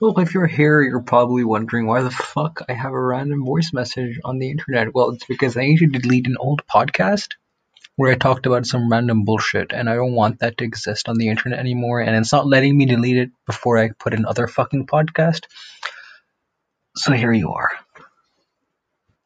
Well, if you're here, you're probably wondering why the fuck I have a random voice message on the internet. Well, it's because I need to delete an old podcast where I talked about some random bullshit, and I don't want that to exist on the internet anymore, and it's not letting me delete it before I put in another fucking podcast. So here you are.